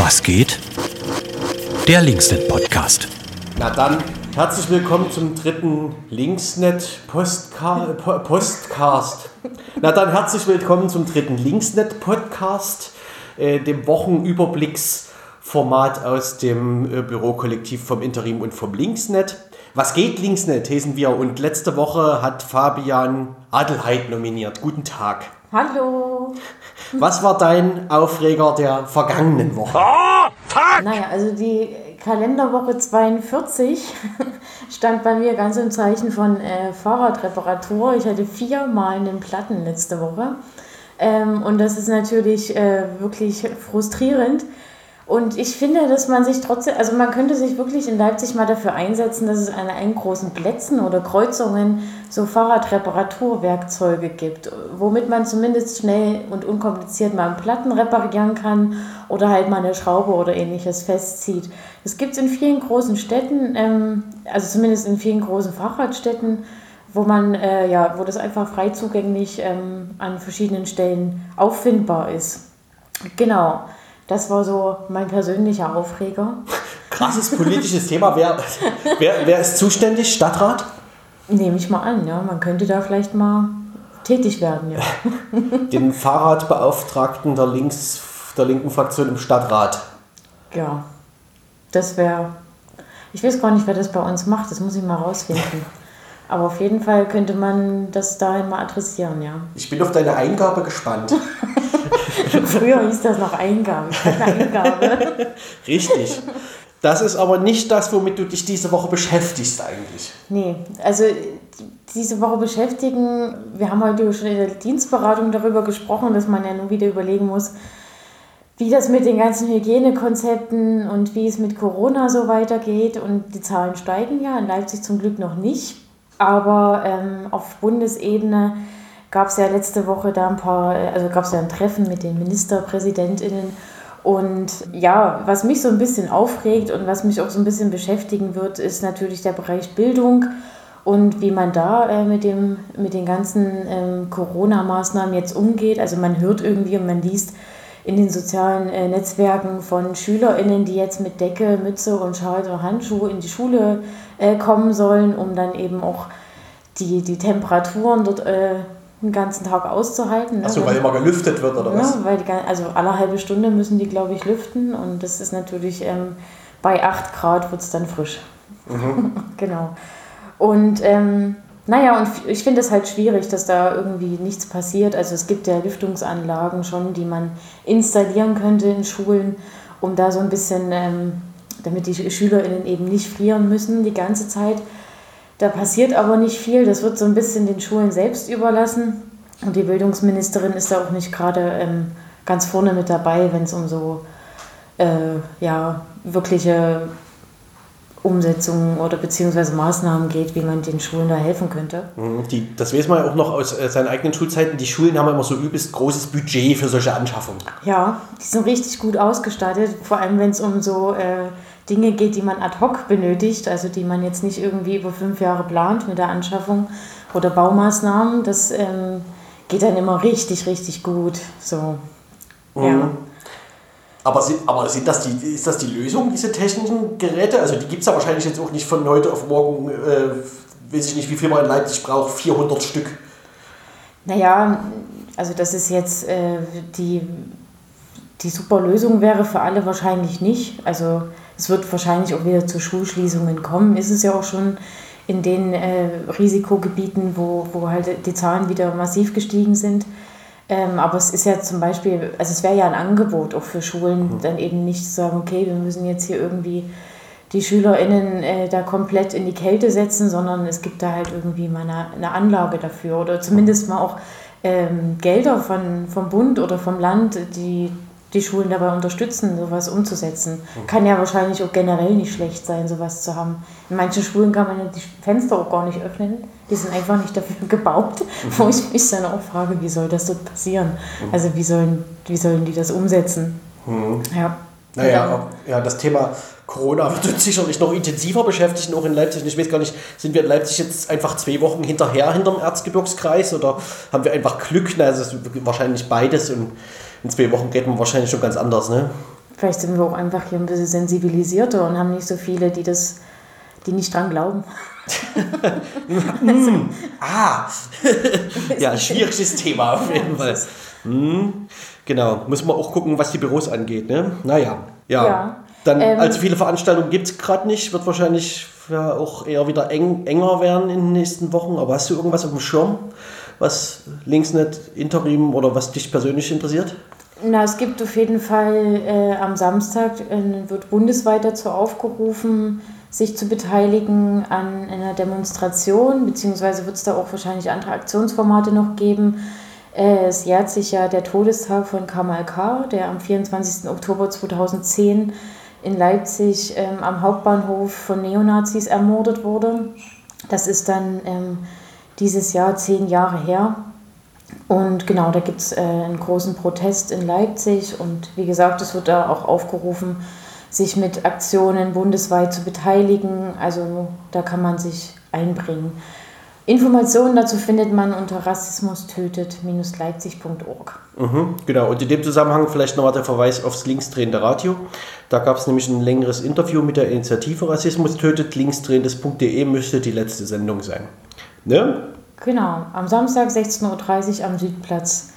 Was geht? Der Linksnet Podcast. Na dann, herzlich willkommen zum dritten Linksnet Postca po Postcast. Na dann, herzlich willkommen zum dritten Linksnet Podcast, äh, dem Wochenübeblicksformat aus dem äh, Bürokollektiv vom Interim und vom Linksnet. Was geht Linksnet, heißen wir. Und letzte Woche hat Fabian Adelheid nominiert. Guten Tag. Hallo. Was war dein Aufreger der vergangenen Woche? Naja, also die Kalenderwoche 42 stand bei mir ganz im Zeichen von äh, Fahrradreparatur. Ich hatte viermal einen Platten letzte Woche. Ähm, und das ist natürlich äh, wirklich frustrierend. Und ich finde, dass man sich trotzdem, also man könnte sich wirklich in Leipzig mal dafür einsetzen, dass es an allen großen Plätzen oder Kreuzungen so Fahrradreparaturwerkzeuge gibt, womit man zumindest schnell und unkompliziert mal einen Platten reparieren kann oder halt mal eine Schraube oder ähnliches festzieht. Das gibt es in vielen großen Städten, ähm, also zumindest in vielen großen Fahrradstädten, wo man, äh, ja, wo das einfach frei zugänglich ähm, an verschiedenen Stellen auffindbar ist. Genau. Das war so mein persönlicher Aufreger. Krasses politisches Thema. Wer, wer, wer ist zuständig? Stadtrat? Nehme ich mal an, ja. Man könnte da vielleicht mal tätig werden, ja. Den Fahrradbeauftragten der, Links, der linken Fraktion im Stadtrat. Ja, das wäre. Ich weiß gar nicht, wer das bei uns macht, das muss ich mal rausfinden. Aber auf jeden Fall könnte man das dahin mal adressieren, ja. Ich bin auf deine Eingabe gespannt. Früher hieß das noch Eingabe. Keine Eingabe. Richtig. Das ist aber nicht das, womit du dich diese Woche beschäftigst eigentlich. Nee, also diese Woche beschäftigen, wir haben heute schon in der Dienstberatung darüber gesprochen, dass man ja nun wieder überlegen muss, wie das mit den ganzen Hygienekonzepten und wie es mit Corona so weitergeht. Und die Zahlen steigen ja, in Leipzig zum Glück noch nicht. Aber ähm, auf Bundesebene gab es ja letzte Woche da ein paar, also gab es ja ein Treffen mit den MinisterpräsidentInnen. Und ja, was mich so ein bisschen aufregt und was mich auch so ein bisschen beschäftigen wird, ist natürlich der Bereich Bildung und wie man da äh, mit, dem, mit den ganzen ähm, Corona-Maßnahmen jetzt umgeht. Also man hört irgendwie und man liest in den sozialen äh, Netzwerken von SchülerInnen, die jetzt mit Decke, Mütze und Schal oder Handschuhe in die Schule äh, kommen sollen, um dann eben auch die, die Temperaturen dort äh, den ganzen Tag auszuhalten. Ne? Achso, weil immer gelüftet wird oder ja, was? Weil die, also alle halbe Stunde müssen die, glaube ich, lüften und das ist natürlich ähm, bei 8 Grad wird es dann frisch. Mhm. genau. Und ähm, naja, und ich finde es halt schwierig, dass da irgendwie nichts passiert. Also es gibt ja Lüftungsanlagen schon, die man installieren könnte in Schulen, um da so ein bisschen, ähm, damit die SchülerInnen eben nicht frieren müssen die ganze Zeit. Da passiert aber nicht viel. Das wird so ein bisschen den Schulen selbst überlassen. Und die Bildungsministerin ist da auch nicht gerade ähm, ganz vorne mit dabei, wenn es um so äh, ja, wirkliche Umsetzungen oder beziehungsweise Maßnahmen geht, wie man den Schulen da helfen könnte. Die, das weiß man ja auch noch aus äh, seinen eigenen Schulzeiten. Die Schulen haben immer so übelst großes Budget für solche Anschaffungen. Ja, die sind richtig gut ausgestattet, vor allem wenn es um so äh, Dinge geht, die man ad hoc benötigt, also die man jetzt nicht irgendwie über fünf Jahre plant mit der Anschaffung oder Baumaßnahmen. Das ähm, geht dann immer richtig, richtig gut. So. Mhm. Ja. Aber, sind, aber sind das die, ist das die Lösung, diese technischen Geräte? Also die gibt es ja wahrscheinlich jetzt auch nicht von heute auf morgen, äh, weiß ich nicht, wie viel man in Leipzig braucht, 400 Stück. Naja, also das ist jetzt äh, die, die super Lösung wäre für alle wahrscheinlich nicht. Also es wird wahrscheinlich auch wieder zu Schulschließungen kommen. Ist es ja auch schon in den äh, Risikogebieten, wo, wo halt die Zahlen wieder massiv gestiegen sind. Ähm, aber es ist ja zum Beispiel, also es wäre ja ein Angebot auch für Schulen, Mhm. dann eben nicht zu sagen, okay, wir müssen jetzt hier irgendwie die SchülerInnen äh, da komplett in die Kälte setzen, sondern es gibt da halt irgendwie mal eine, eine Anlage dafür oder zumindest mal auch ähm, Gelder von, vom Bund oder vom Land, die die Schulen dabei unterstützen, sowas umzusetzen. Kann ja wahrscheinlich auch generell nicht schlecht sein, sowas zu haben. In manchen Schulen kann man ja die Fenster auch gar nicht öffnen. Die sind einfach nicht dafür gebaut, wo ich mich dann auch frage, wie soll das dort passieren? Also wie sollen, wie sollen die das umsetzen? Ja. Naja, ja, das Thema Corona wird uns sicherlich noch intensiver beschäftigen, auch in Leipzig. Ich weiß gar nicht, sind wir in Leipzig jetzt einfach zwei Wochen hinterher hinterm Erzgebirgskreis oder haben wir einfach Glück? Na, also wahrscheinlich beides und in zwei Wochen geht man wahrscheinlich schon ganz anders, ne? vielleicht sind wir auch einfach hier ein bisschen sensibilisierter und haben nicht so viele, die das, die nicht dran glauben. Ah, ja, schwieriges Thema auf jeden Fall. Hm, genau, muss man auch gucken, was die Büros angeht. Ne? Naja, ja. Ja. Dann, Ähm, allzu viele Veranstaltungen gibt es gerade nicht, wird wahrscheinlich ja, auch eher wieder eng, enger werden in den nächsten Wochen. Aber hast du irgendwas auf dem Schirm, was Linksnet, Interim oder was dich persönlich interessiert? Na, es gibt auf jeden Fall äh, am Samstag, äh, wird bundesweit dazu aufgerufen, sich zu beteiligen an einer Demonstration, beziehungsweise wird es da auch wahrscheinlich andere Aktionsformate noch geben. Äh, es jährt sich ja der Todestag von Kamal K., der am 24. Oktober 2010 in Leipzig ähm, am Hauptbahnhof von Neonazis ermordet wurde. Das ist dann ähm, dieses Jahr zehn Jahre her. Und genau, da gibt es äh, einen großen Protest in Leipzig und wie gesagt, es wird da auch aufgerufen, sich mit Aktionen bundesweit zu beteiligen. Also da kann man sich einbringen. Informationen dazu findet man unter rassismustötet-leipzig.org. Mhm, genau, und in dem Zusammenhang vielleicht nochmal der Verweis aufs linksdrehende Radio. Da gab es nämlich ein längeres Interview mit der Initiative Rassismus tötet. Linksdrehendes.de müsste die letzte Sendung sein. Ne? Genau, am Samstag 16.30 Uhr am Südplatz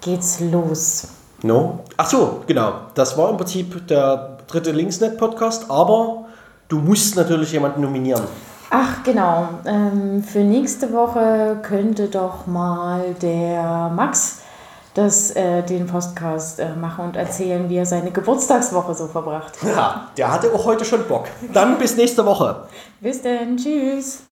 geht's los. No? Ach so, genau. Das war im Prinzip der dritte Linksnet-Podcast, aber du musst natürlich jemanden nominieren. Ach genau, ähm, für nächste Woche könnte doch mal der Max das, äh, den Podcast äh, machen und erzählen, wie er seine Geburtstagswoche so verbracht. Ja, der hatte auch heute schon Bock. Dann bis nächste Woche. Bis denn, tschüss.